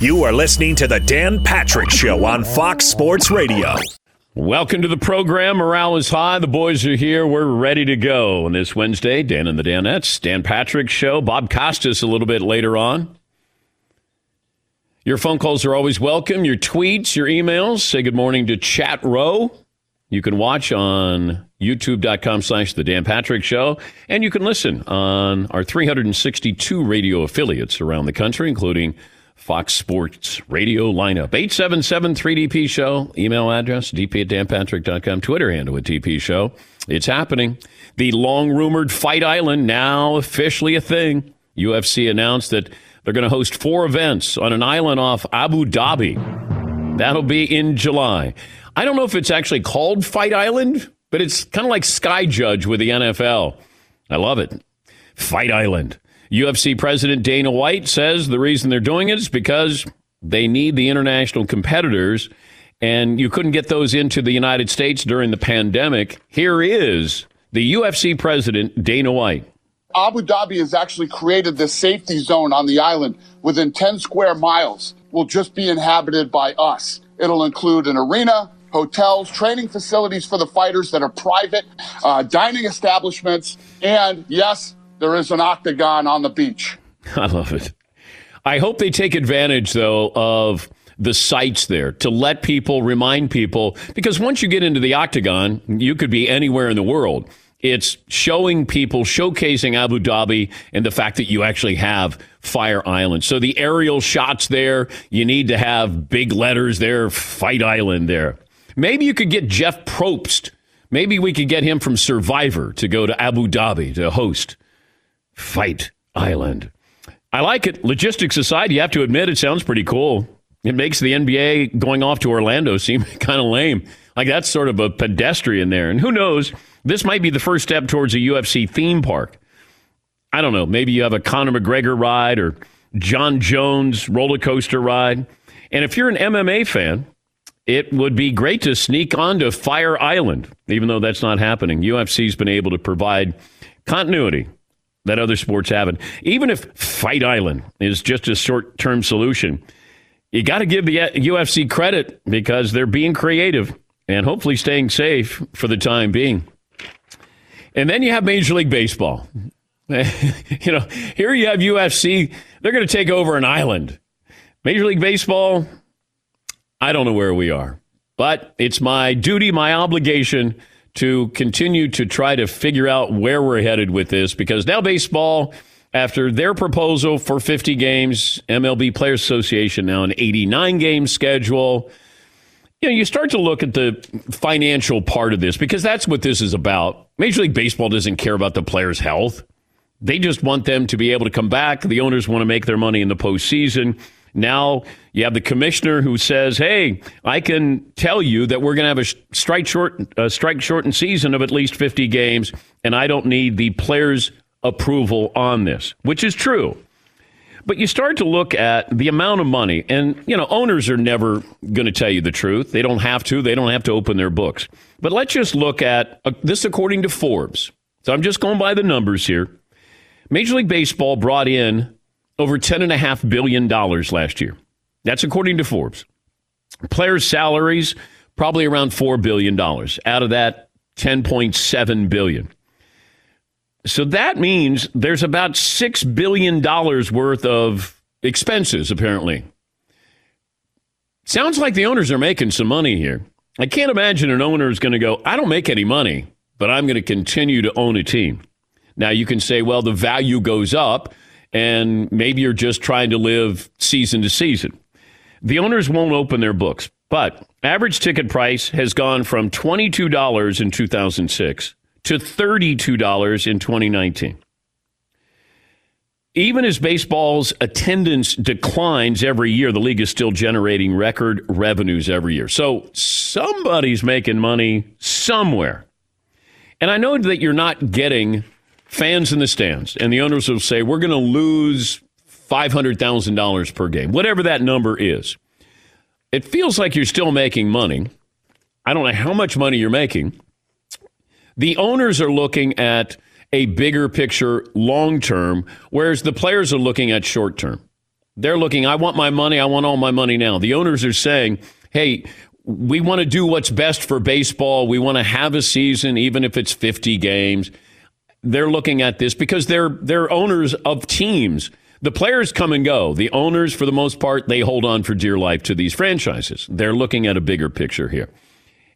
You are listening to The Dan Patrick Show on Fox Sports Radio. Welcome to the program. Morale is high. The boys are here. We're ready to go. And this Wednesday, Dan and the Danettes, Dan Patrick Show. Bob Costas a little bit later on. Your phone calls are always welcome. Your tweets, your emails. Say good morning to Chat Row. You can watch on youtube.com slash the Dan Patrick Show. And you can listen on our 362 radio affiliates around the country, including Fox Sports Radio lineup. 877-3DP Show. Email address, dp at danpatrick.com. Twitter handle at DP Show. It's happening. The long-rumored Fight Island now officially a thing. UFC announced that they're going to host four events on an island off Abu Dhabi. That'll be in July. I don't know if it's actually called Fight Island, but it's kind of like Sky Judge with the NFL. I love it. Fight Island. UFC President Dana White says the reason they're doing it is because they need the international competitors, and you couldn't get those into the United States during the pandemic. Here is the UFC President, Dana White. Abu Dhabi has actually created this safety zone on the island within 10 square miles will just be inhabited by us. It'll include an arena, hotels, training facilities for the fighters that are private, uh, dining establishments, and yes, there is an octagon on the beach. I love it. I hope they take advantage, though, of the sites there to let people remind people because once you get into the octagon, you could be anywhere in the world. It's showing people, showcasing Abu Dhabi and the fact that you actually have Fight Island. So the aerial shots there, you need to have big letters there, Fight Island there. Maybe you could get Jeff Probst. Maybe we could get him from Survivor to go to Abu Dhabi to host Fight Island. I like it. Logistics aside, you have to admit it sounds pretty cool. It makes the NBA going off to Orlando seem kind of lame. Like that's sort of a pedestrian there. And who knows? This might be the first step towards a UFC theme park. I don't know. Maybe you have a Conor McGregor ride or Jon Jones roller coaster ride. And if you're an MMA fan, it would be great to sneak onto Fire Island, even though that's not happening. UFC's been able to provide continuity that other sports haven't. Even if Fight Island is just a short term solution, you got to give the UFC credit because they're being creative and hopefully staying safe for the time being. And then you have Major League Baseball. you know, here you have UFC. They're going to take over an island. Major League Baseball, I don't know where we are, but it's my duty, my obligation to continue to try to figure out where we're headed with this because now baseball, after their proposal for 50 games, MLB Players Association now an 89 game schedule. You know, you start to look at the financial part of this because that's what this is about. Major League Baseball doesn't care about the players' health. They just want them to be able to come back. The owners want to make their money in the postseason. Now you have the commissioner who says, "Hey, I can tell you that we're going to have a strike short, a strike shortened season of at least 50 games, and I don't need the players' approval on this," which is true. But you start to look at the amount of money, and you know, owners are never going to tell you the truth. They don't have to. They don't have to open their books. But let's just look at uh, this according to Forbes. So I'm just going by the numbers here. Major League Baseball brought in over $10.5 billion last year. That's according to Forbes. Players' salaries, probably around $4 billion. Out of that, $10.7 billion. So that means there's about $6 billion worth of expenses, apparently. Sounds like the owners are making some money here. I can't imagine an owner is going to go, I don't make any money, but I'm going to continue to own a team. Now, you can say, well, the value goes up and maybe you're just trying to live season to season. The owners won't open their books, but average ticket price has gone from $22 in 2006 to $32 in 2019. Even as baseball's attendance declines every year, the league is still generating record revenues every year. So somebody's making money somewhere. And I know that you're not getting fans in the stands, and the owners will say, we're going to lose $500,000 per game, whatever that number is. It feels like you're still making money. I don't know how much money you're making. The owners are looking at a bigger picture long term, whereas the players are looking at short term. They're looking, I want my money. I want all my money now. The owners are saying, hey, we want to do what's best for baseball. We want to have a season, even if it's 50 games. They're looking at this because they're, they're owners of teams. The players come and go. The owners, for the most part, they hold on for dear life to these franchises. They're looking at a bigger picture here.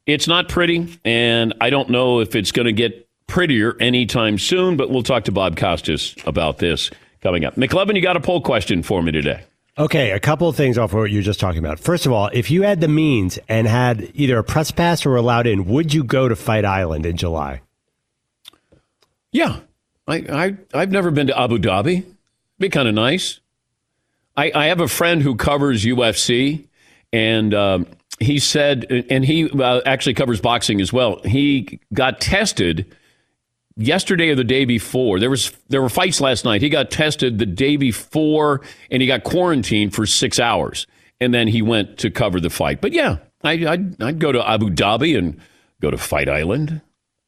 It's not pretty, and I don't know if it's going to get prettier anytime soon, but we'll talk to Bob Costas about this coming up. McLovin, you got a poll question for me today. Okay, a couple of things off of what you were just talking about. First of all, if you had the means and had either a press pass or allowed in, would you go to Fight Island in July? Yeah, I, I have never been to Abu Dhabi. Be kind of nice. I, I have a friend who covers UFC, and um, he said, and he uh, actually covers boxing as well. He got tested yesterday or the day before. There was there were fights last night. He got tested the day before, and he got quarantined for six hours, and then he went to cover the fight. But yeah, I, I'd, I'd go to Abu Dhabi and go to Fight Island.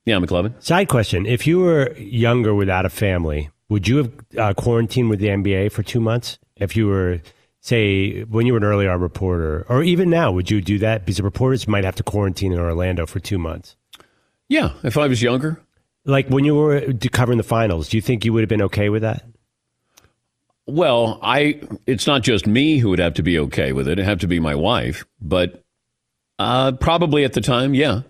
Yeah, McLovin. Side question: If you were younger without a family, would you have uh, quarantined with the NBA for two months? If you were, say, when you were an early on reporter, or even now, would you do that? Because the reporters might have to quarantine in Orlando for two months. Yeah, if I was younger. Like when you were covering the finals, do you think you would have been okay with that? Well, I it's not just me who would have to be okay with it. It'd have to be my wife, but uh, probably at the time, yeah.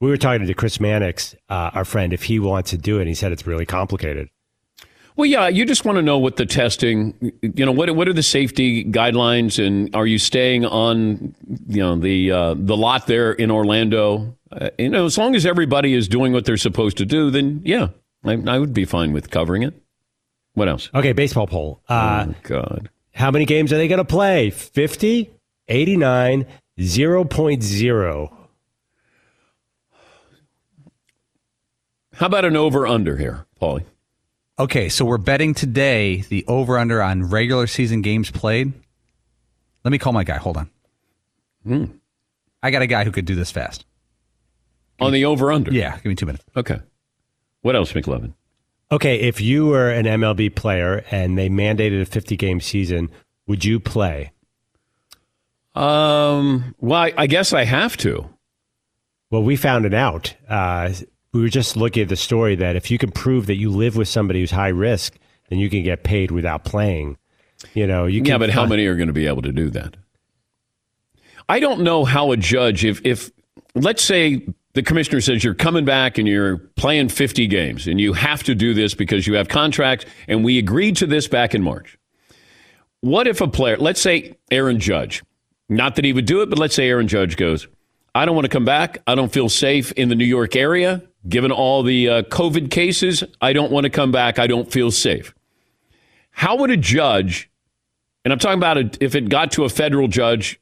We were talking to Chris Mannix, uh, our friend, if he wants to do it. He said it's really complicated. Well, yeah, you just want to know what the testing, you know, what what are the safety guidelines, and are you staying on, you know, the uh, the lot there in Orlando? Uh, you know, as long as everybody is doing what they're supposed to do, then yeah, I, I would be fine with covering it. What else? Okay, baseball poll. Uh, oh God, how many games are they going to play? 50, 89, 0.0. How about an over under here, Paulie? Okay, so we're betting today the over under on regular season games played. Let me call my guy. Hold on. Mm. I got a guy who could do this fast. On the over under? Yeah, give me two minutes. Okay. What else, McLovin? Okay, if you were an MLB player and they mandated a 50 game season, would you play? Um, well, I, I guess I have to. Well, we found it out. Uh, we were just looking at the story that if you can prove that you live with somebody who's high risk, then you can get paid without playing. You know, you can. Yeah, but how many are going to be able to do that? I don't know how a judge, if if let's say the commissioner says you're coming back and you're playing 50 games and you have to do this because you have contracts and we agreed to this back in March. What if a player, let's say Aaron Judge, not that he would do it, but let's say Aaron Judge goes, I don't want to come back. I don't feel safe in the New York area. Given all the uh, COVID cases, I don't want to come back. I don't feel safe. How would a judge, and I'm talking about if it got to a federal judge,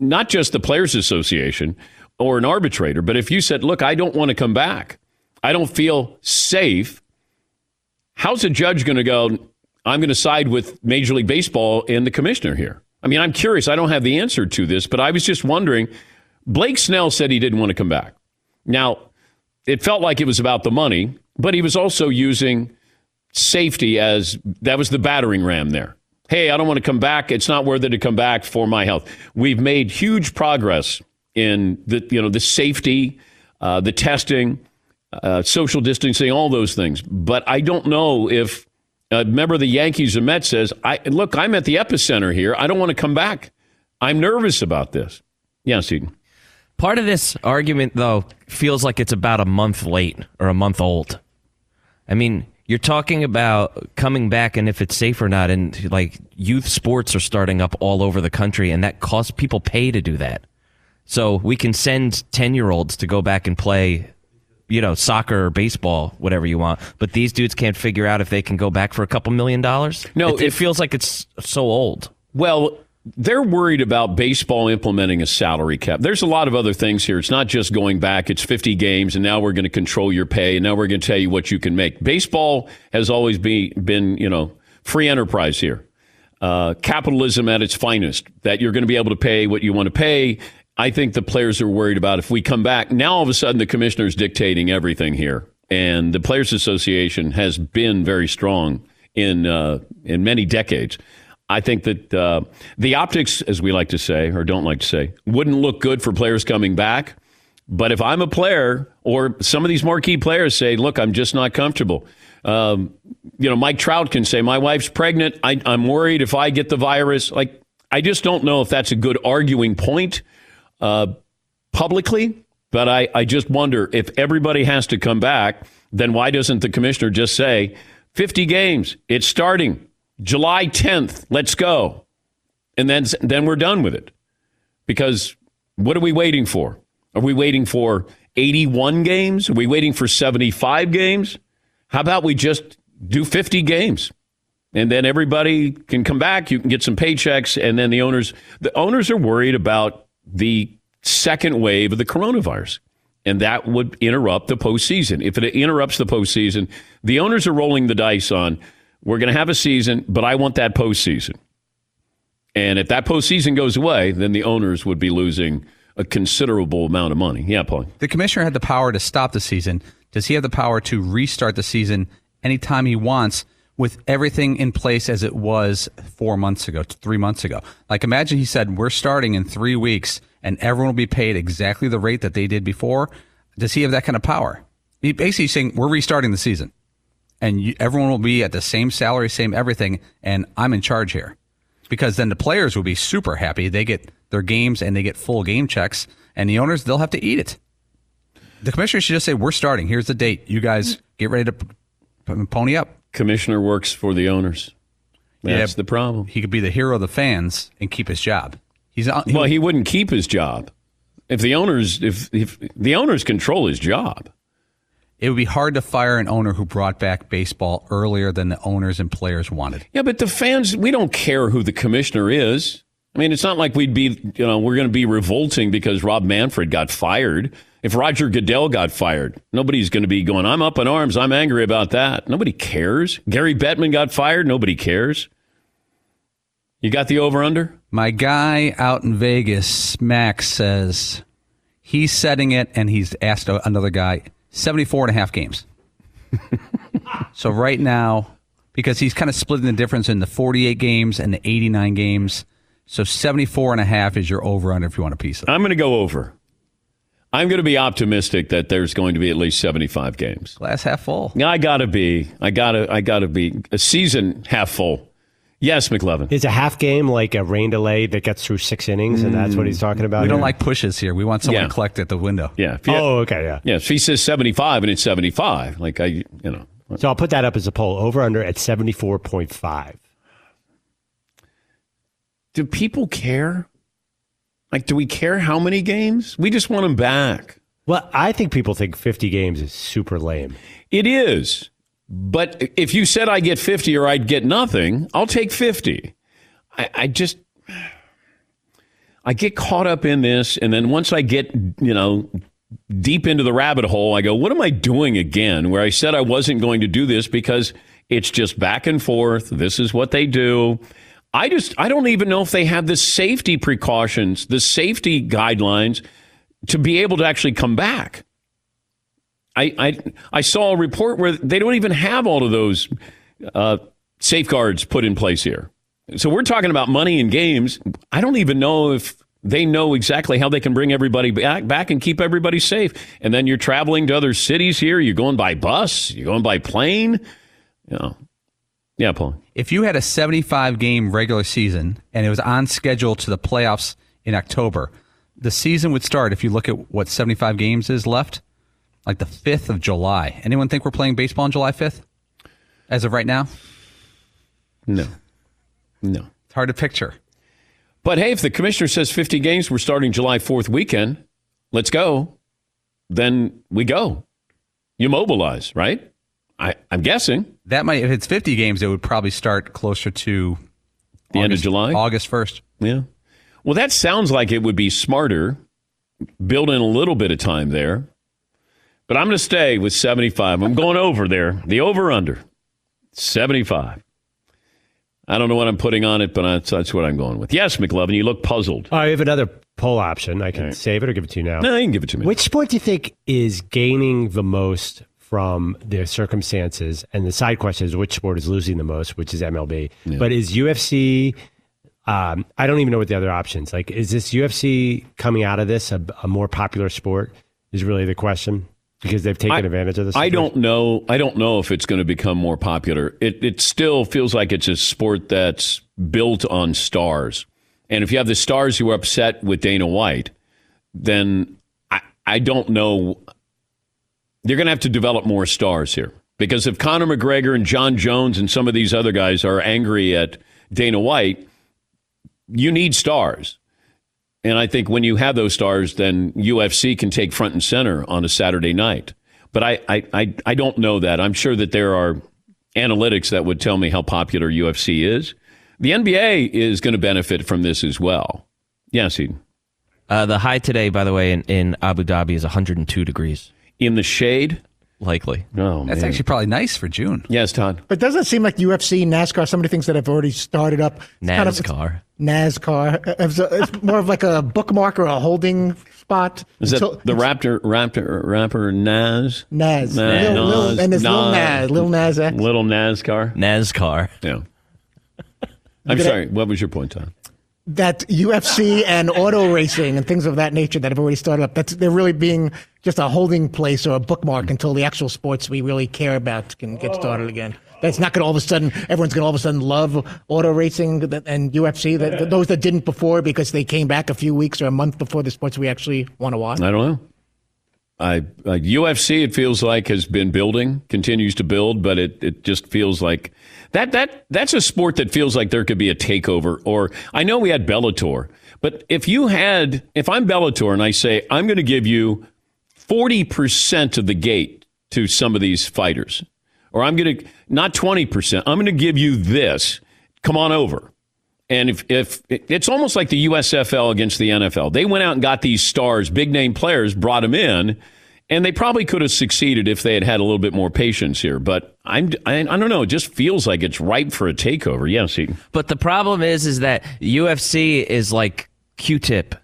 not just the Players Association or an arbitrator, but if you said, look, I don't want to come back, I don't feel safe, how's a judge going to go, I'm going to side with Major League Baseball and the commissioner here? I mean, I'm curious. I don't have the answer to this, but I was just wondering. Blake Snell said he didn't want to come back. Now, it felt like it was about the money, but he was also using safety as that was the battering ram there. Hey, I don't want to come back. It's not worth it to come back for my health. We've made huge progress in the you know the safety, uh, the testing, uh, social distancing, all those things. But I don't know if a member of the Yankees or Mets says, "I look, I'm at the epicenter here. I don't want to come back. I'm nervous about this." Yes, Eden. Part of this argument, though, feels like it's about a month late or a month old. I mean, you're talking about coming back and if it's safe or not, and like youth sports are starting up all over the country, and that costs people pay to do that. So we can send 10 year olds to go back and play, you know, soccer or baseball, whatever you want. But these dudes can't figure out if they can go back for a couple million dollars. No, it, it feels like it's so old. Well, they're worried about baseball implementing a salary cap. There's a lot of other things here. It's not just going back. It's 50 games, and now we're going to control your pay, and now we're going to tell you what you can make. Baseball has always be, been, you know, free enterprise here. Uh, capitalism at its finest, that you're going to be able to pay what you want to pay. I think the players are worried about if we come back. Now, all of a sudden, the commissioner's dictating everything here. And the Players Association has been very strong in, uh, in many decades. I think that uh, the optics, as we like to say, or don't like to say, wouldn't look good for players coming back. But if I'm a player, or some of these marquee players say, look, I'm just not comfortable. Um, you know, Mike Trout can say, my wife's pregnant. I, I'm worried if I get the virus. Like, I just don't know if that's a good arguing point uh, publicly. But I, I just wonder if everybody has to come back, then why doesn't the commissioner just say, 50 games, it's starting July 10th, let's go. And then, then we're done with it. Because what are we waiting for? Are we waiting for 81 games? Are we waiting for 75 games? How about we just do 50 games? And then everybody can come back, you can get some paychecks, and then the owners the owners are worried about the second wave of the coronavirus. And that would interrupt the postseason. If it interrupts the postseason, the owners are rolling the dice on we're going to have a season, but I want that postseason. And if that postseason goes away, then the owners would be losing a considerable amount of money. Yeah, Paul. The commissioner had the power to stop the season. Does he have the power to restart the season anytime he wants with everything in place as it was four months ago, three months ago? Like, imagine he said, We're starting in three weeks and everyone will be paid exactly the rate that they did before. Does he have that kind of power? He basically saying, We're restarting the season and you, everyone will be at the same salary, same everything, and I'm in charge here. Because then the players will be super happy. They get their games and they get full game checks, and the owners, they'll have to eat it. The commissioner should just say, We're starting. Here's the date. You guys get ready to pony up. Commissioner works for the owners. That's yeah, the problem. He could be the hero of the fans and keep his job. He's he, well, he wouldn't keep his job if the owners if if the owners control his job it would be hard to fire an owner who brought back baseball earlier than the owners and players wanted. Yeah, but the fans, we don't care who the commissioner is. I mean, it's not like we'd be, you know, we're going to be revolting because Rob Manfred got fired. If Roger Goodell got fired, nobody's going to be going, I'm up in arms. I'm angry about that. Nobody cares. Gary Bettman got fired. Nobody cares. You got the over under? My guy out in Vegas, Max, says he's setting it and he's asked another guy, 74 and a half games. so right now, because he's kind of splitting the difference in the 48 games and the 89 games. So 74 and a half is your over under if you want a piece of it. I'm going to go over. I'm going to be optimistic that there's going to be at least 75 games. Glass half full. Yeah, I got to be. I got to I got to be a season half full. Yes, McLovin. Is a half game like a rain delay that gets through six innings, and that's what he's talking about? We don't here? like pushes here. We want someone yeah. to collect at the window. Yeah. oh, okay. Yeah. Yeah. If he says 75 and it's 75, like I, you know. So I'll put that up as a poll over under at 74.5. Do people care? Like, do we care how many games? We just want them back. Well, I think people think 50 games is super lame. It is. But if you said I get 50 or I'd get nothing, I'll take 50. I, I just, I get caught up in this. And then once I get, you know, deep into the rabbit hole, I go, what am I doing again? Where I said I wasn't going to do this because it's just back and forth. This is what they do. I just, I don't even know if they have the safety precautions, the safety guidelines to be able to actually come back. I, I, I saw a report where they don't even have all of those uh, safeguards put in place here. So we're talking about money and games. I don't even know if they know exactly how they can bring everybody back, back and keep everybody safe. And then you're traveling to other cities here. You're going by bus. You're going by plane. You know. Yeah, Paul. If you had a 75 game regular season and it was on schedule to the playoffs in October, the season would start if you look at what 75 games is left like the 5th of July. Anyone think we're playing baseball on July 5th as of right now? No. No. It's hard to picture. But hey, if the commissioner says 50 games, we're starting July 4th weekend, let's go, then we go. You mobilize, right? I, I'm guessing. That might, if it's 50 games, it would probably start closer to the August, end of July? August 1st. Yeah. Well, that sounds like it would be smarter. Build in a little bit of time there. But I'm going to stay with 75. I'm going over there. The over under 75. I don't know what I'm putting on it, but that's, that's what I'm going with. Yes, McLovin, you look puzzled. I have another poll option. I can save it or give it to you now. No, you can give it to me. Which sport do you think is gaining the most from their circumstances, and the side question is which sport is losing the most, which is MLB. But is UFC? Um, I don't even know what the other options. Like, is this UFC coming out of this a, a more popular sport? Is really the question because they've taken I- advantage of this. I don't know. I don't know if it's going to become more popular. It it still feels like it's a sport that's built on stars. And if you have the stars who are upset with Dana White, then I I don't know. You're going to have to develop more stars here because if Conor McGregor and Jon Jones and some of these other guys are angry at Dana White, you need stars. And I think when you have those stars, then UFC can take front and center on a Saturday night. But I, I, I, I don't know that. I'm sure that there are analytics that would tell me how popular UFC is. The NBA is going to benefit from this as well. Yes, Eden. Uh, the high today, by the way, in, in Abu Dhabi is 102 degrees. In the shade? Likely. Oh, That's man. actually probably nice for June. Yes, Todd. But doesn't it seem like UFC, NASCAR, some of the things that have already started up? it's kind of- NASCAR. NASCAR. uh, It's, it's more of like a bookmark or a holding spot. Is that the Raptor, Raptor, rapper Nas? Nas. Nah, Lil, Lil, Nas, and it's Lil Nas. Nas. Lil Nas X. Little NASCAR? NASCAR. Yeah. I'm gonna- sorry. What was your point, Todd? That UFC and auto racing and things of that nature that have already started up, that's they're really being just a holding place or a bookmark until the actual sports we really care about can get started again. That's not going to all of a sudden everyone's going to all of a sudden love auto racing and UFC. That, those that didn't before because they came back a few weeks or a month before the sports we actually want to watch. I don't know. I uh, UFC it feels like has been building, continues to build, but it, it just feels like that that that's a sport that feels like there could be a takeover. Or I know we had Bellator, but if you had if I'm Bellator and I say I'm going to give you forty percent of the gate to some of these fighters, or I'm going to not twenty percent, I'm going to give you this. Come on over. And if, if it's almost like the USFL against the NFL, they went out and got these stars, big name players, brought them in, and they probably could have succeeded if they had had a little bit more patience here. But I'm, I, I don't know. It just feels like it's ripe for a takeover. Yes, Eden. But the problem is, is that UFC is like Q-tip.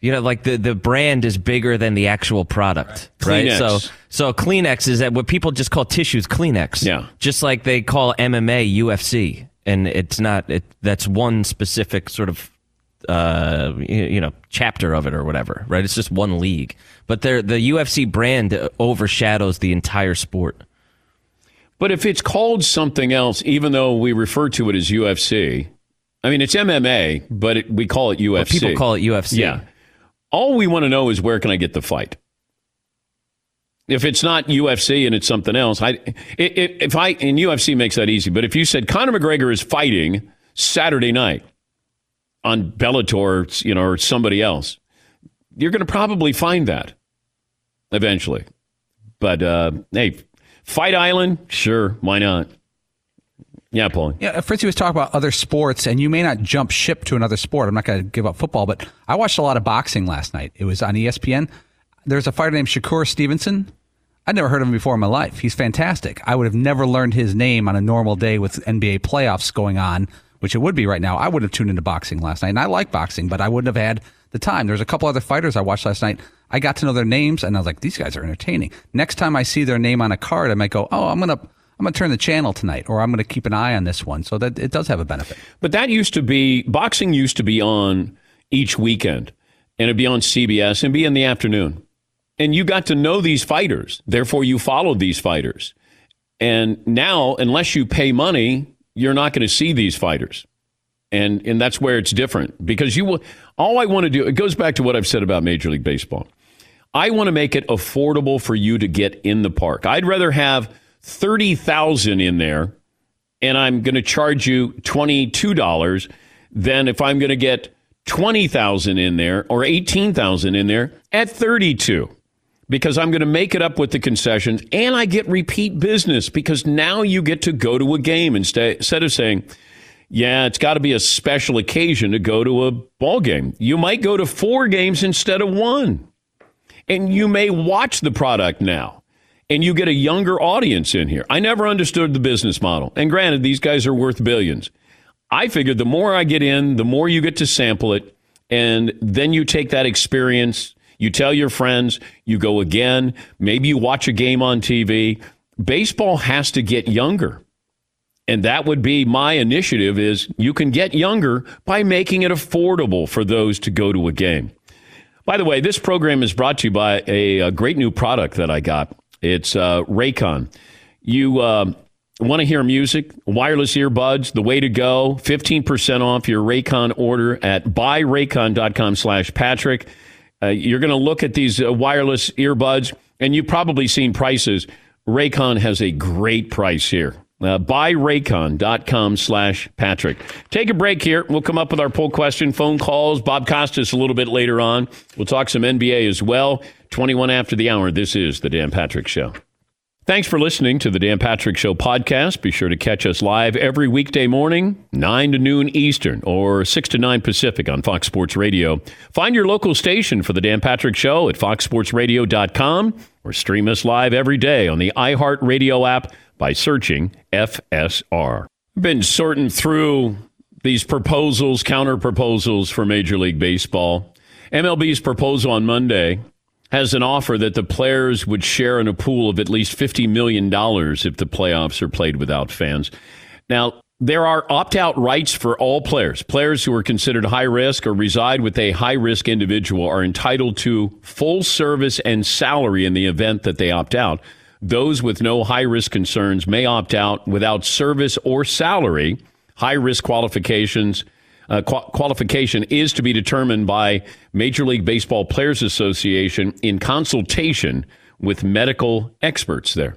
You know, like the, the brand is bigger than the actual product, right? Kleenex. So, so Kleenex is that what people just call tissues Kleenex. Yeah. Just like they call MMA UFC, and it's not. It that's one specific sort of, uh, you know, chapter of it or whatever, right? It's just one league, but the UFC brand overshadows the entire sport. But if it's called something else, even though we refer to it as UFC, I mean, it's MMA, but it, we call it UFC. People call it UFC. Yeah. All we want to know is where can I get the fight? If it's not UFC and it's something else, i- if I and UFC makes that easy. But if you said Conor McGregor is fighting Saturday night on Bellator, you know, or somebody else, you're going to probably find that eventually. But uh, hey, Fight Island, sure, why not? Yeah, Paul. Yeah, Fritzy was talking about other sports, and you may not jump ship to another sport. I'm not going to give up football, but I watched a lot of boxing last night. It was on ESPN. There's a fighter named Shakur Stevenson. I'd never heard of him before in my life. He's fantastic. I would have never learned his name on a normal day with NBA playoffs going on, which it would be right now. I would have tuned into boxing last night, and I like boxing, but I wouldn't have had the time. There's a couple other fighters I watched last night. I got to know their names, and I was like, these guys are entertaining. Next time I see their name on a card, I might go, oh, I'm gonna. I'm going to turn the channel tonight, or I'm going to keep an eye on this one. So that it does have a benefit. But that used to be boxing used to be on each weekend, and it'd be on CBS and be in the afternoon. And you got to know these fighters, therefore you followed these fighters. And now, unless you pay money, you're not going to see these fighters. And and that's where it's different because you will. All I want to do it goes back to what I've said about Major League Baseball. I want to make it affordable for you to get in the park. I'd rather have thirty thousand in there and I'm going to charge you $22 than if I'm going to get 20,000 in there or 18,000 in there at 32 because I'm going to make it up with the concessions and I get repeat business because now you get to go to a game instead of saying yeah, it's got to be a special occasion to go to a ball game. You might go to four games instead of one. And you may watch the product now and you get a younger audience in here. I never understood the business model. And granted, these guys are worth billions. I figured the more I get in, the more you get to sample it. And then you take that experience. You tell your friends, you go again, maybe you watch a game on TV. Baseball has to get younger. And that would be my initiative is you can get younger by making it affordable for those to go to a game. By the way, this program is brought to you by a, a great new product that I got. It's uh, Raycon. You uh, want to hear music, wireless earbuds, the way to go. 15% off your Raycon order at buyraycon.com slash Patrick. Uh, you're going to look at these uh, wireless earbuds, and you've probably seen prices. Raycon has a great price here. Uh, buyraycon.com slash Patrick. Take a break here. We'll come up with our poll question, phone calls. Bob Costas a little bit later on. We'll talk some NBA as well. 21 after the hour. This is The Dan Patrick Show. Thanks for listening to the Dan Patrick Show podcast. Be sure to catch us live every weekday morning, 9 to noon Eastern or 6 to 9 Pacific on Fox Sports Radio. Find your local station for the Dan Patrick Show at foxsportsradio.com or stream us live every day on the iHeartRadio app by searching FSR. Been sorting through these proposals, counter proposals for Major League Baseball. MLB's proposal on Monday has an offer that the players would share in a pool of at least $50 million if the playoffs are played without fans. Now, there are opt out rights for all players. Players who are considered high risk or reside with a high risk individual are entitled to full service and salary in the event that they opt out. Those with no high risk concerns may opt out without service or salary. High risk qualifications uh, qualification is to be determined by Major League Baseball Players Association in consultation with medical experts there.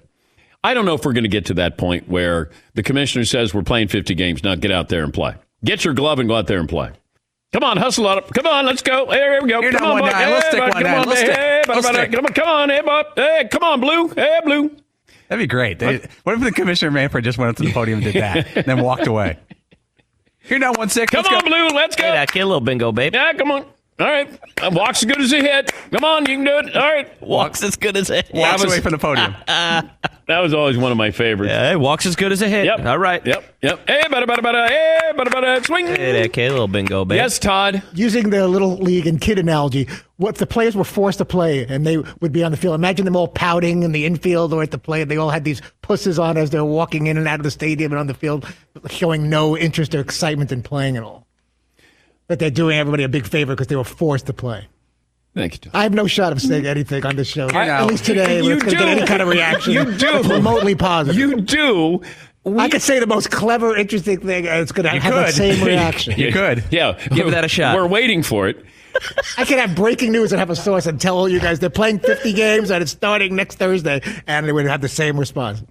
I don't know if we're going to get to that point where the commissioner says we're playing 50 games. Now get out there and play. Get your glove and go out there and play. Come on, hustle up. Come on, let's go. Here we go. You're come on, one Hey, Let's stick one come on, Let's hey, stick. hey, bud, Let's bud. Come on, come on, hey, bud. Hey, come on, Blue. Hey, Blue. That'd be great. They, what if the commissioner Manfred just went up to the podium and did that, and then walked away? Here now, one six. Come let's on, go. Blue. Let's go. Hey, that kid, little bingo, babe. Yeah, come on. All right. Uh, Walk's as good as a hit. Come on, you can do it. All right. Walks as good as a hit. Walks was- away from the podium. That was always one of my favorites. Yeah, hey, walks as good as a hit. Yep. All right. Yep. Yep. Hey, bada, bada, bada. Hey, bada, bada. Swing. Hey, that kid, little bingo, babe. Yes, Todd. using the little league and kid analogy, what if the players were forced to play and they would be on the field? Imagine them all pouting in the infield or at the plate. They all had these pusses on as they're walking in and out of the stadium and on the field, showing no interest or excitement in playing at all. That they're doing everybody a big favor because they were forced to play. Thank you, Todd. I have no shot of saying anything on this show. I- at least today, You we're going to get do. any kind of reaction. You do. remotely positive. You do. I could say the most clever, interesting thing, and it's going to have the could. same reaction. You could. Yeah. Give that a shot. We're waiting for it. I could have breaking news and have a source and tell all you guys they're playing 50 games and it's starting next Thursday, and they would have the same response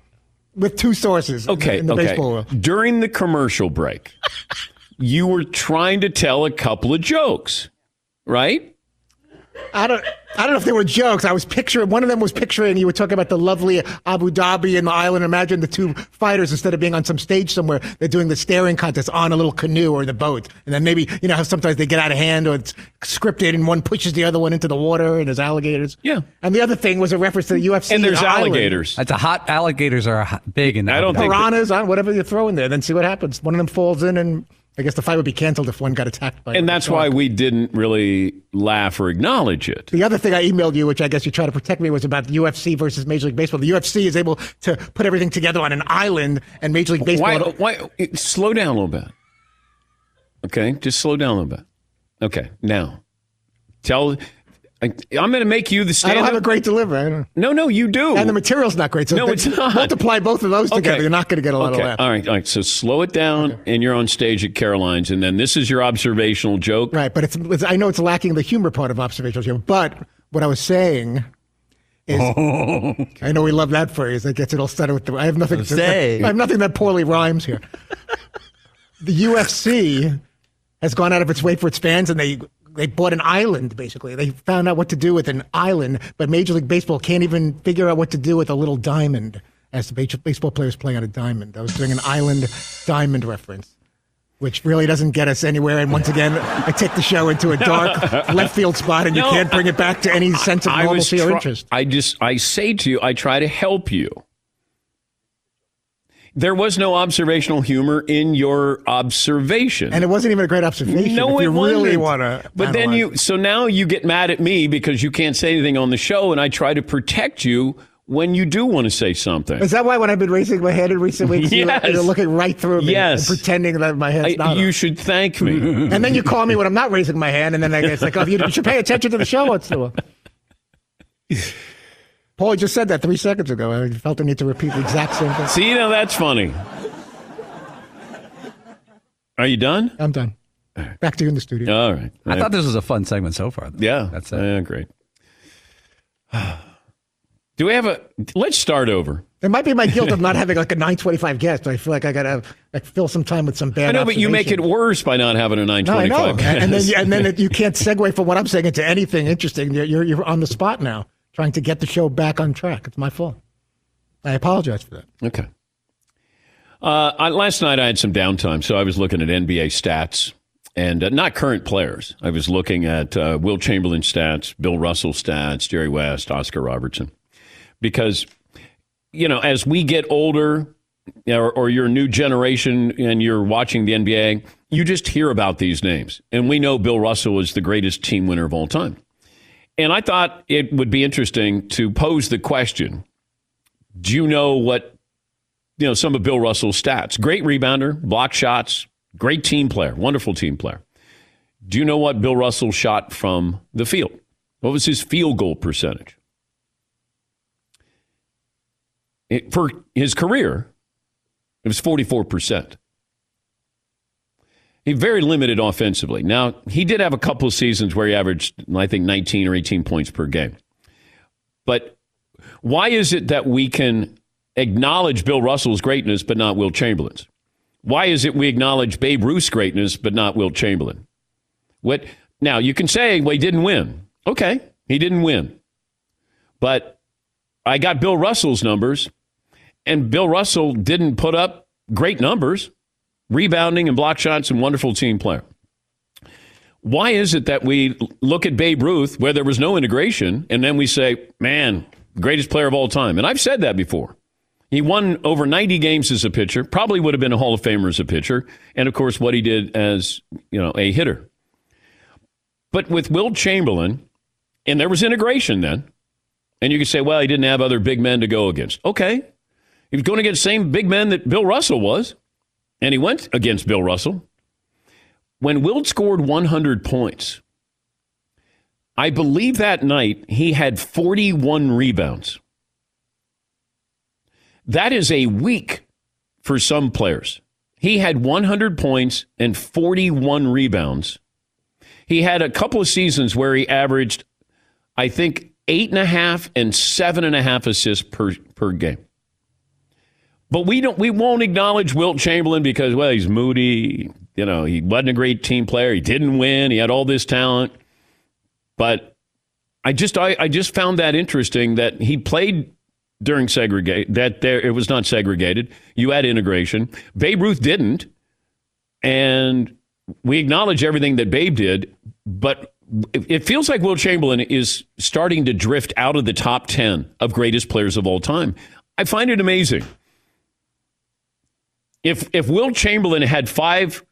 with two sources. in the- Okay. in the okay. baseball world. During the commercial break, you were trying to tell a couple of jokes, right? I don't. I don't know if they were jokes. I was picturing one of them was picturing you were talking about the lovely Abu Dhabi and the island. Imagine the two fighters instead of being on some stage somewhere, they're doing the staring contest on a little canoe or the boat, and then maybe you know how sometimes they get out of hand or it's scripted and one pushes the other one into the water and there's alligators. Yeah. And the other thing was a reference to the UFC And there's the island. alligators. That's a hot. Alligators are big in. I don't think- piranhas on uh, whatever you throw in there, then see what happens. One of them falls in, and I guess the fight would be canceled if one got attacked by. And that's shark. why we didn't really laugh or acknowledge it. The other thing I emailed you, which I guess you try to protect me, was about the UFC versus Major League Baseball. The UFC is able to put everything together on an island, and Major League Baseball. Why, why? Slow down a little bit. Okay, just slow down a little bit. Okay, now tell. I'm going to make you the I don't have a great delivery, No, no, you do. and the material's not great. So No, it's not. Multiply both of those together, you're not going to get a lot okay. of laughs. All right, all right. So slow it down, and you're on stage at Caroline's, and then this is your observational joke. Right, but it's, it's I know it's lacking the humor part of observational humor. But what I was saying is, oh. I know we love that phrase. That gets it all started with the. I have nothing to Say. I have nothing that poorly rhymes here. the UFC has gone out of its way for its fans, and they they bought an island. Basically, they found out what to do with an island, but Major League Baseball can't even figure out what to do with a little diamond. As the baseball players play on a diamond, I was doing an island diamond reference which really doesn't get us anywhere. And once again, I take the show into a dark left field spot, and you No, can't bring it back to any sense of I was or interest. I just I say to you, I try to help you. There was no observational humor in your observation. And it wasn't even a great observation. no, if it really wasn't. want to. But then you, so now you get mad at me because you can't say anything on the show, and I try to protect you when you do want to say something. Is that why when I've been raising my hand in recent weeks, you- Yes. you're looking right through me Yes. and pretending that my head's I- not you up? should thank me. And then you call me when I'm not raising my hand, and then I it's like, oh, you, you should pay attention to the show. What's the Paul just said that three seconds ago. I felt the need to repeat the exact same thing. See, now that's funny. Are you done? I'm done. Back to you in the studio. All right. I thought this was a fun segment so far. though. Yeah, That's it. Yeah, great. Do we have a? Let's start over. It might be my guilt of not having like a 925 guest. I feel like I gotta like fill some time with some bad. I know, but you make it worse by not having a No, I 925. know. And then, and then you can't segue from what I'm saying into anything interesting. You're, you're, you're on the spot now, trying to get the show back on track. It's my fault. I apologize for that. Okay. Uh, I, last night I had some downtime, so I was looking at NBA stats and uh, not current players. I was looking at uh, Wilt Chamberlain stats, Bill Russell stats, Jerry West, Oscar Robertson, because you know as we get older, or, or you're a new generation and you're watching the NBA, you just hear about these names, and we know Bill Russell is the greatest team winner of all time. And I thought it would be interesting to pose the question: Do you know what you know some of Bill Russell's stats. Great rebounder, block shots, great team player, wonderful team player. Do you know what Bill Russell shot from the field? What was his field goal percentage? It- for his career, it was 44%. He very limited offensively. Now, he did have a couple of seasons where he averaged, I think, 19 or 18 points per game. But why is it that we can acknowledge Bill Russell's greatness but not Wilt Chamberlain's? Why is it we acknowledge Babe Ruth's greatness but not Wilt Chamberlain? What now you can say, well, he didn't win. Okay, he didn't win. But I got Bill Russell's numbers, and Bill Russell didn't put up great numbers, rebounding and block shots and wonderful team player. Why is it that we look at Babe Ruth where there was no integration and then we say, man, greatest player of all time? And I've said that before. He won over 90 games as a pitcher, probably would have been a Hall of Famer as a pitcher, and of course what he did as, you know, a hitter. But with Wilt Chamberlain, and there was integration then, and you could say, well, he didn't have other big men to go against. Okay. He was going against the same big men that Bill Russell was, and he went against Bill Russell. When Wilt scored 100 points, I believe that night he had 41 rebounds. That is a week for some players. He had 100 points and 41 rebounds. He had a couple of seasons where he averaged, I think, eight and a half and seven and a half assists per, per game. But we don't we won't acknowledge Wilt Chamberlain because well he's moody, you know, he wasn't a great team player, he didn't win, he had all this talent. But I just I, I just found that interesting that he played during segregate that there it was not segregated. You had integration. Babe Ruth didn't. And we acknowledge everything that Babe did, but it feels like Wilt Chamberlain is starting to drift out of the top 10 of greatest players of all time. I find it amazing. If if Wilt Chamberlain had five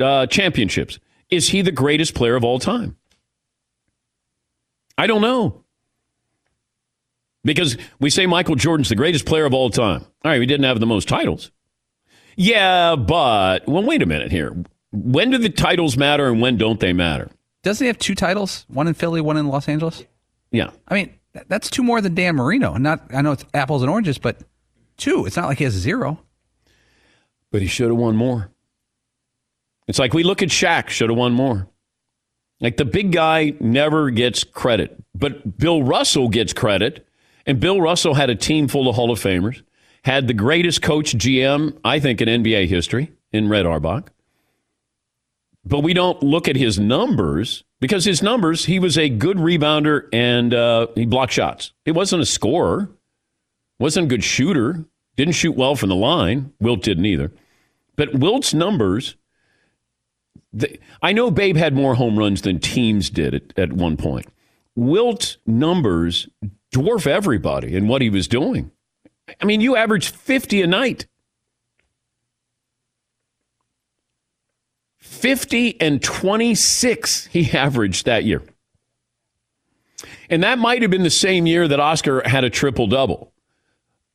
uh, championships, is he the greatest player of all time? I don't know. Because we say Michael Jordan's the greatest player of all time. All right, we didn't have the most titles. Yeah, but well, wait a minute here. When do the titles matter and when don't they matter? Doesn't he have two titles? One in Philly, one in Los Angeles? Yeah. I mean, that's two more than Dan Marino. Not, I know it's apples and oranges, but two. It's not like he has zero. But he should have won more. It's like we look at Shaq, should have won more. Like the big guy never gets credit, but Bill Russell gets credit. And Bill Russell had a team full of Hall of Famers, had the greatest coach GM, I think, in NBA history in Red Auerbach. But we don't look at his numbers because his numbers, he was a good rebounder and uh, he blocked shots. He wasn't a scorer, wasn't a good shooter, didn't shoot well from the line. Wilt didn't either. But Wilt's numbers—I know Babe had more home runs than teams did at, at one point. Wilt's numbers dwarf everybody in what he was doing. I mean, you average 50 a night. 50 and 26 he averaged that year. And that might have been the same year that Oscar had a triple double.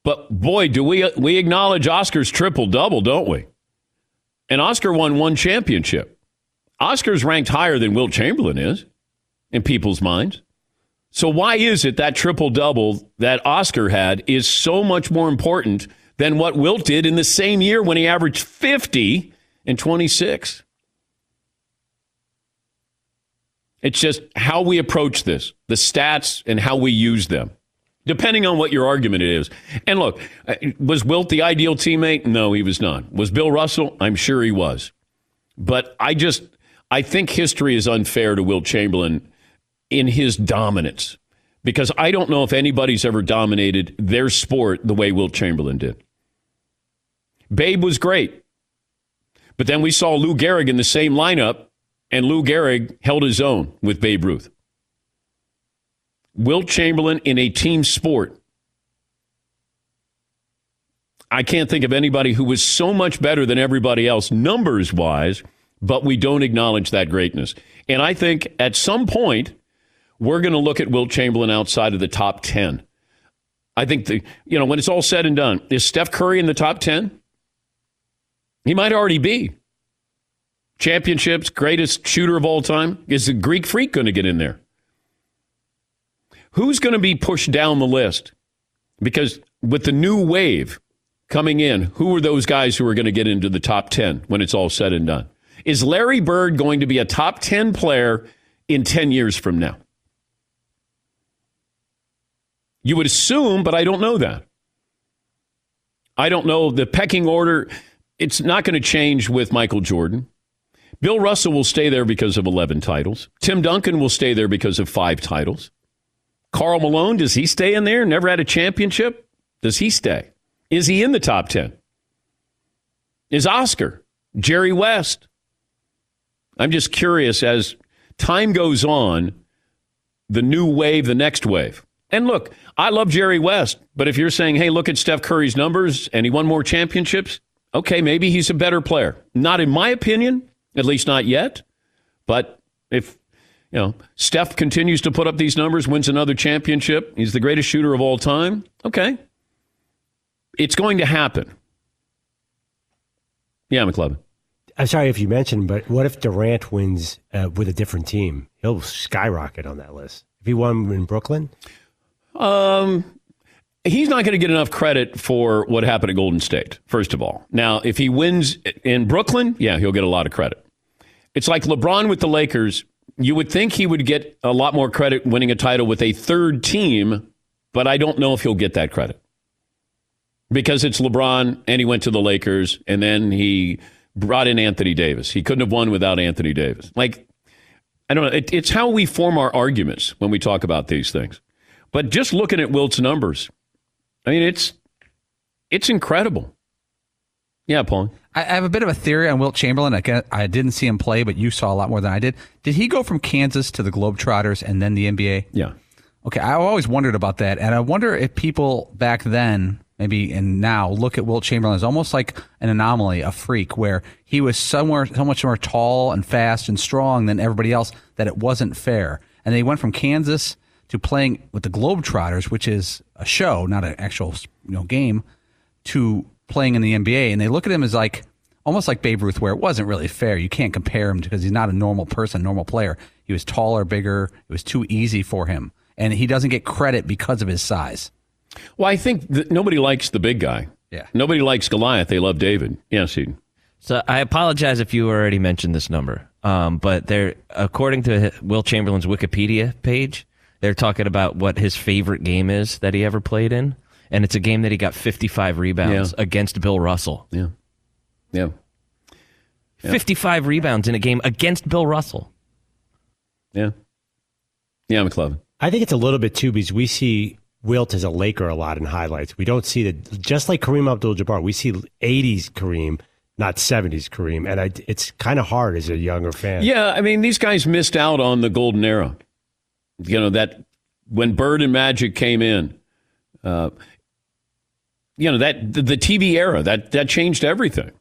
But boy, do we we acknowledge Oscar's triple double, don't we? And Oscar won one championship. Oscar's ranked higher than Wilt Chamberlain is in people's minds. So why is it that triple double that Oscar had is so much more important than what Wilt did in the same year when he averaged 50 and 26? It's just how we approach this, the stats and how we use them, depending on what your argument is. And look, uh, was Wilt the ideal teammate? No, he was not. Was Bill Russell? I'm sure he was. But I just, I think history is unfair to Wilt Chamberlain in his dominance because I don't know if anybody's ever dominated their sport the way Wilt Chamberlain did. Babe was great. But then we saw Lou Gehrig in the same lineup and Lou Gehrig held his own with Babe Ruth. Wilt Chamberlain in a team sport. I can't think of anybody who was so much better than everybody else, numbers wise, but we don't acknowledge that greatness. And I think at some point, we're going to look at Wilt Chamberlain outside of the top 10. I think the, you know, when it's all said and done, is Steph Curry in the top 10? He might already be championships, greatest shooter of all time? Is the Greek freak going to get in there? Who's going to be pushed down the list? Because with the new wave coming in, who are those guys who are going to get into the top 10 when it's all said and done? Is Larry Bird going to be a top 10 player in 10 years from now? You would assume, but I don't know that. I don't know the pecking order. It's not going to change with Michael Jordan. Bill Russell will stay there because of 11 titles. Tim Duncan will stay there because of five titles. Karl Malone, does he stay in there? Never had a championship? Does he stay? Is he in the top 10? Is Oscar? Jerry West? I'm just curious as time goes on, the new wave, the next wave. And look, I love Jerry West, but if you're saying, hey, look at Steph Curry's numbers and he won more championships, okay, maybe he's a better player. Not in my opinion, at least not yet. But if you know Steph continues to put up these numbers, wins another championship, he's the greatest shooter of all time. Okay, it's going to happen. Yeah, McLovin. I'm sorry if you mentioned, but what if Durant wins uh, with a different team? He'll skyrocket on that list. If he won in Brooklyn, um, he's not going to get enough credit for what happened at Golden State. First of all, now if he wins in Brooklyn, yeah, he'll get a lot of credit. It's like LeBron with the Lakers. You would think he would get a lot more credit winning a title with a third team, but I don't know if he'll get that credit because it's LeBron and he went to the Lakers and then he brought in Anthony Davis. He couldn't have won without Anthony Davis. Like, I don't know. It, it's how we form our arguments when we talk about these things. But just looking at Wilt's numbers, I mean, it's it's incredible. Yeah, Paul. I have a bit of a theory on Wilt Chamberlain. I, I didn't see him play, but you saw a lot more than I did. Did he go from Kansas to the Globetrotters and then the NBA? Yeah. Okay, I always wondered about that, and I wonder if people back then, maybe and now, look at Wilt Chamberlain as almost like an anomaly, a freak, where he was somewhere so much more tall and fast and strong than everybody else that it wasn't fair. And they went from Kansas to playing with the Globetrotters, which is a show, not an actual you know game, to playing in the NBA, and they look at him as like almost like Babe Ruth, where it wasn't really fair. You can't compare him because he's not a normal person, normal player. He was taller, bigger. It was too easy for him, and he doesn't get credit because of his size. Well, I think that nobody likes the big guy. Yeah. Nobody likes Goliath. They love David. Yes, Eden. So I apologize if you already mentioned this number, um, but they're according to Wilt Chamberlain's Wikipedia page, they're talking about what his favorite game is that he ever played in and it's a game that he got 55 rebounds yeah. against Bill Russell. Yeah. yeah. Yeah. 55 rebounds in a game against Bill Russell. Yeah. Yeah, McLovin. I think it's a little bit too because we see Wilt as a Laker a lot in highlights. We don't see that, just like Kareem Abdul Jabbar, we see 80s Kareem, not 70s Kareem. And I, it's kind of hard as a younger fan. Yeah, I mean, these guys missed out on the golden era. You know, that when Bird and Magic came in, uh, you know that the, TV era that that changed everything.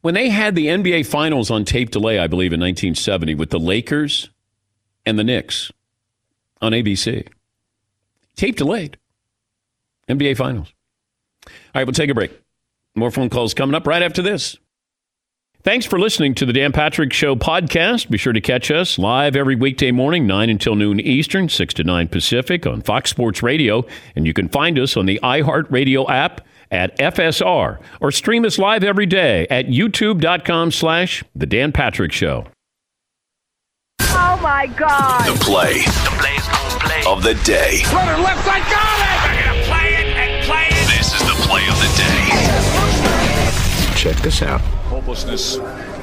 when they had the NBA Finals on tape delay, I believe in 1970, with the Lakers and the Knicks on ABC. Tape delayed. NBA Finals. All right, we'll take a break. More phone calls coming up right after this. Thanks for listening to the Dan Patrick Show podcast. Be sure to catch us live every weekday morning, 9 until noon Eastern, 6 to 9 Pacific on Fox Sports Radio. And you can find us on the iHeartRadio app at FSR or stream us live every day at youtube.com slash The Dan Patrick Show. Oh my God. The play. The play's gonna play. Of the day. Runner left side, got it! They're gonna play it and play it. This is the play of the day. Check this out. Hopelessness with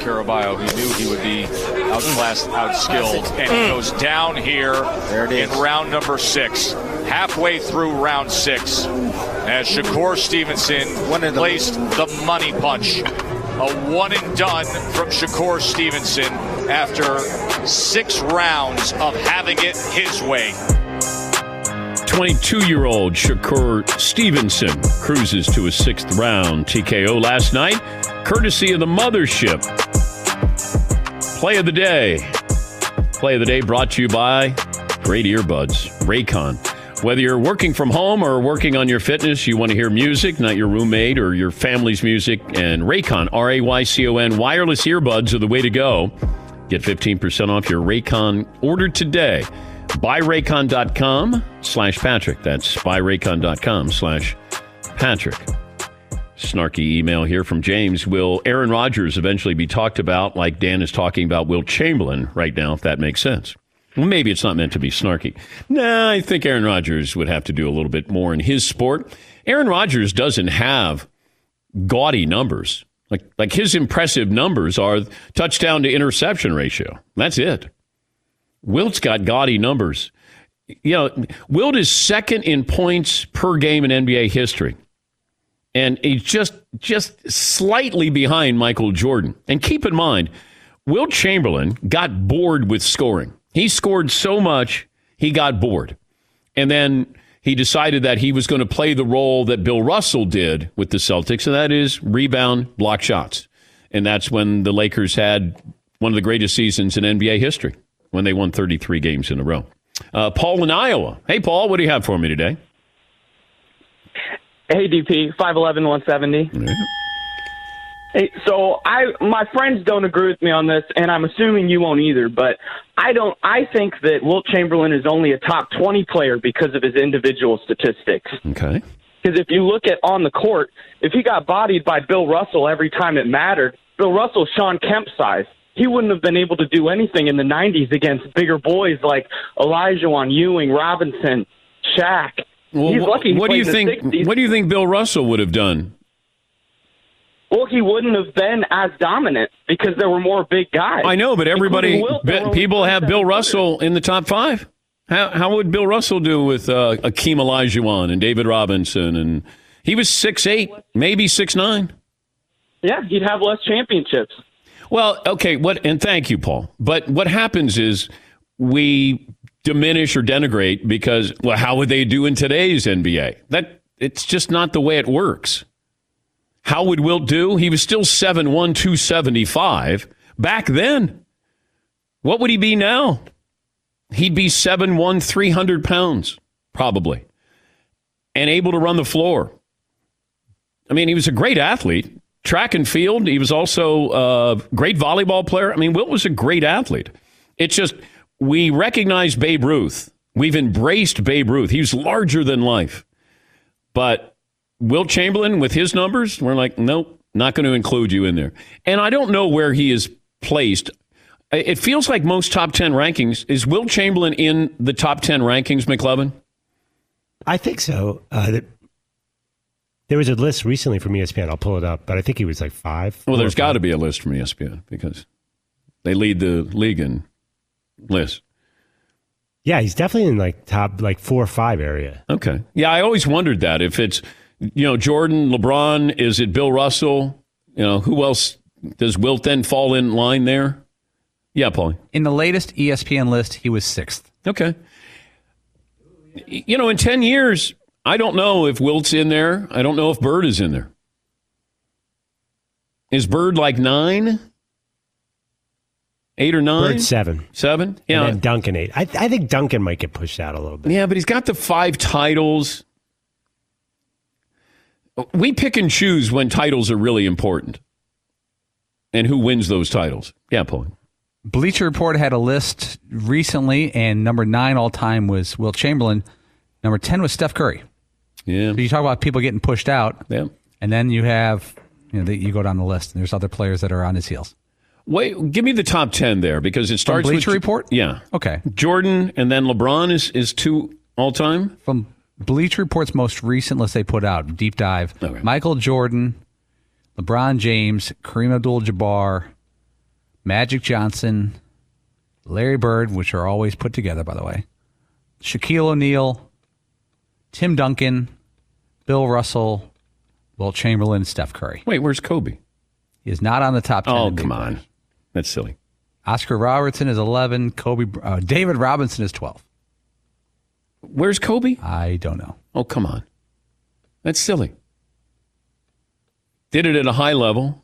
Caraballo. He knew he would be outclassed, outskilled, and he goes down here in round number six, halfway through round six, as Shakur Stevenson placed the money punch. A one and done from Shakur Stevenson after six rounds of having it his way. 22 year old Shakur Stevenson cruises to his sixth round TKO last night, courtesy of the mothership. Play of the day. Play of the day brought to you by great earbuds, Raycon. Whether you're working from home or working on your fitness, you want to hear music, not your roommate or your family's music, and Raycon, R A Y C O N, wireless earbuds are the way to go. Get 15% off your Raycon order today. Buyraycon.com slash Patrick. That's buyraycon.com slash Patrick. Snarky email here from James. Will Aaron Rodgers eventually be talked about like Dan is talking about Wilt Chamberlain right now, if that makes sense? Maybe it's not meant to be snarky. Nah, I think Aaron Rodgers would have to do a little bit more in his sport. Aaron Rodgers doesn't have gaudy numbers. Like, like his impressive numbers are touchdown to interception ratio. That's it. Wilt's got gaudy numbers. You know, Wilt is second in points per game in NBA history. And he's just just slightly behind Michael Jordan. And keep in mind, Wilt Chamberlain got bored with scoring. He scored so much, he got bored. And then he decided that he was going to play the role that Bill Russell did with the Celtics, and that is rebound, block shots. And that's when the Lakers had one of the greatest seasons in NBA history when they won 33 games in a row. Uh, Paul in Iowa. Hey, Paul, what do you have for me today? Hey, DP, 5'11", 170. Yeah. Hey, so I my friends don't agree with me on this, and I'm assuming you won't either. But I don't. I think that Wilt Chamberlain is only a top 20 player because of his individual statistics. Okay. Because if you look at on the court, if he got bodied by Bill Russell every time it mattered, Bill Russell, Shawn Kemp size. He wouldn't have been able to do anything in the 90s against bigger boys like Olajuwon Ewing, Robinson, Shaq. Well, He's lucky he what do you think? 60s. What do you think Bill Russell would have done? Well, he wouldn't have been as dominant because there were more big guys. I know, but everybody, Including Wilt, there bi- were only people have Bill Russell in the top five. How, how would Bill Russell do with uh, Akeem Olajuwon and David Robinson? And he was six eight, maybe six nine. Yeah, he'd have less championships. Well, okay. What? And thank you, Paul. But what happens is we diminish or denigrate because well, how would they do in today's NBA? That it's just not the way it works. How would Wilt do? He was still 7'1", 275 back then. What would he be now? He'd be 7'1", 300 pounds, probably, and able to run the floor. I mean, he was a great athlete. Track and field. He was also a great volleyball player. I mean, Wilt was a great athlete. It's just we recognize Babe Ruth. We've embraced Babe Ruth. He's larger than life. But Wilt Chamberlain, with his numbers, we're like, nope, not going to include you in there. And I don't know where he is placed. It feels like most top 10 rankings. Is Wilt Chamberlain in the top 10 rankings, McLovin? I think so. Uh, there was a list recently from ESPN. I'll pull it up, but I think he was like five. Well, there's got to be a list from ESPN because they lead the league in lists. Yeah, he's definitely in like top like four or five area. Okay. Yeah, I always wondered that. If it's, you know, Jordan, LeBron, is it Bill Russell? You know, who else does Wilt then fall in line there? Yeah, Paulie. In the latest ESPN list, he was sixth. Okay. You know, in 10 years, I don't know if Wilt's in there. I don't know if Bird is in there. Is Bird like nine? Eight or nine? Bird seven. Seven? Yeah. And then Duncan eight. I, I think Duncan might get pushed out a little bit. Yeah, but he's got the five titles. We pick and choose when titles are really important and who wins those titles. Yeah, Paul. Bleacher Report had a list recently, and number nine all time was Wilt Chamberlain. Number 10 was Steph Curry. Yeah. So you talk about people getting pushed out, Yeah. and then you have, you know, the, you go down the list, and there's other players that are on his heels. Wait, give me the top 10 there because it starts with Bleacher Report? Yeah. Okay. Jordan and then LeBron is, is two all time. From Bleacher Report's most recent list they put out, deep dive, Okay. Michael Jordan, LeBron James, Kareem Abdul-Jabbar, Magic Johnson, Larry Bird, which are always put together, by the way, Shaquille O'Neal, Tim Duncan, Bill Russell, Wilt Chamberlain, Steph Curry. Wait, where's Kobe? He is not on the top 10. Oh, come on. That's silly. Oscar Robertson is 11. Kobe, uh, David Robinson is 12. Where's Kobe? I don't know. Oh, come on. That's silly. Did it at a high level.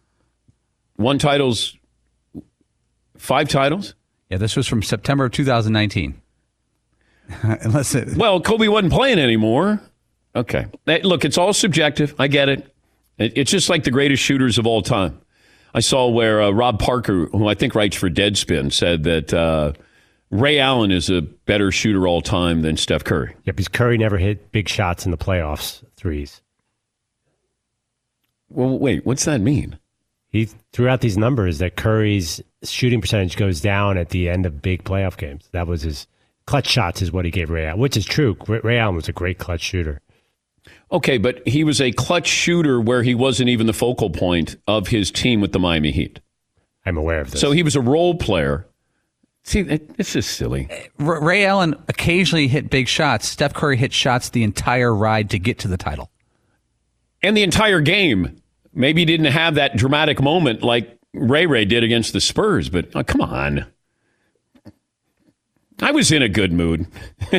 Won titles, five titles. Yeah, this was from September of 2019. Unless it, Well, Kobe wasn't playing anymore. Okay. Hey, Look, it's all subjective. I get it. It- It's just like the greatest shooters of all time. I saw where uh, Rob Parker, who I think writes for Deadspin, said that uh, Ray Allen is a better shooter all time than Steph Curry. Yeah, because Curry never hit big shots in the playoffs, threes. Well, wait, what's that mean? He threw out these numbers that Curry's shooting percentage goes down at the end of big playoff games. That was his clutch shots, is what he gave Ray Allen, which is true. Ray Ray Allen was a great clutch shooter. Okay, but he was a clutch shooter where he wasn't even the focal point of his team with the Miami Heat. I'm aware of this. So he was a role player. See, that- this is silly. Eh, Ray Allen occasionally hit big shots. Steph Curry hit shots the entire ride to get to the title. And the entire game. Maybe he didn't have that dramatic moment like Ray Ray did against the Spurs, but oh, come on. I was in a good mood.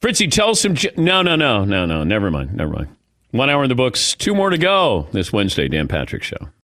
Fritzy, tell some. j- No, no, no, no, no. Never mind. Never mind. One hour in the books. Two more to go this Wednesday, Dan Patrick Show.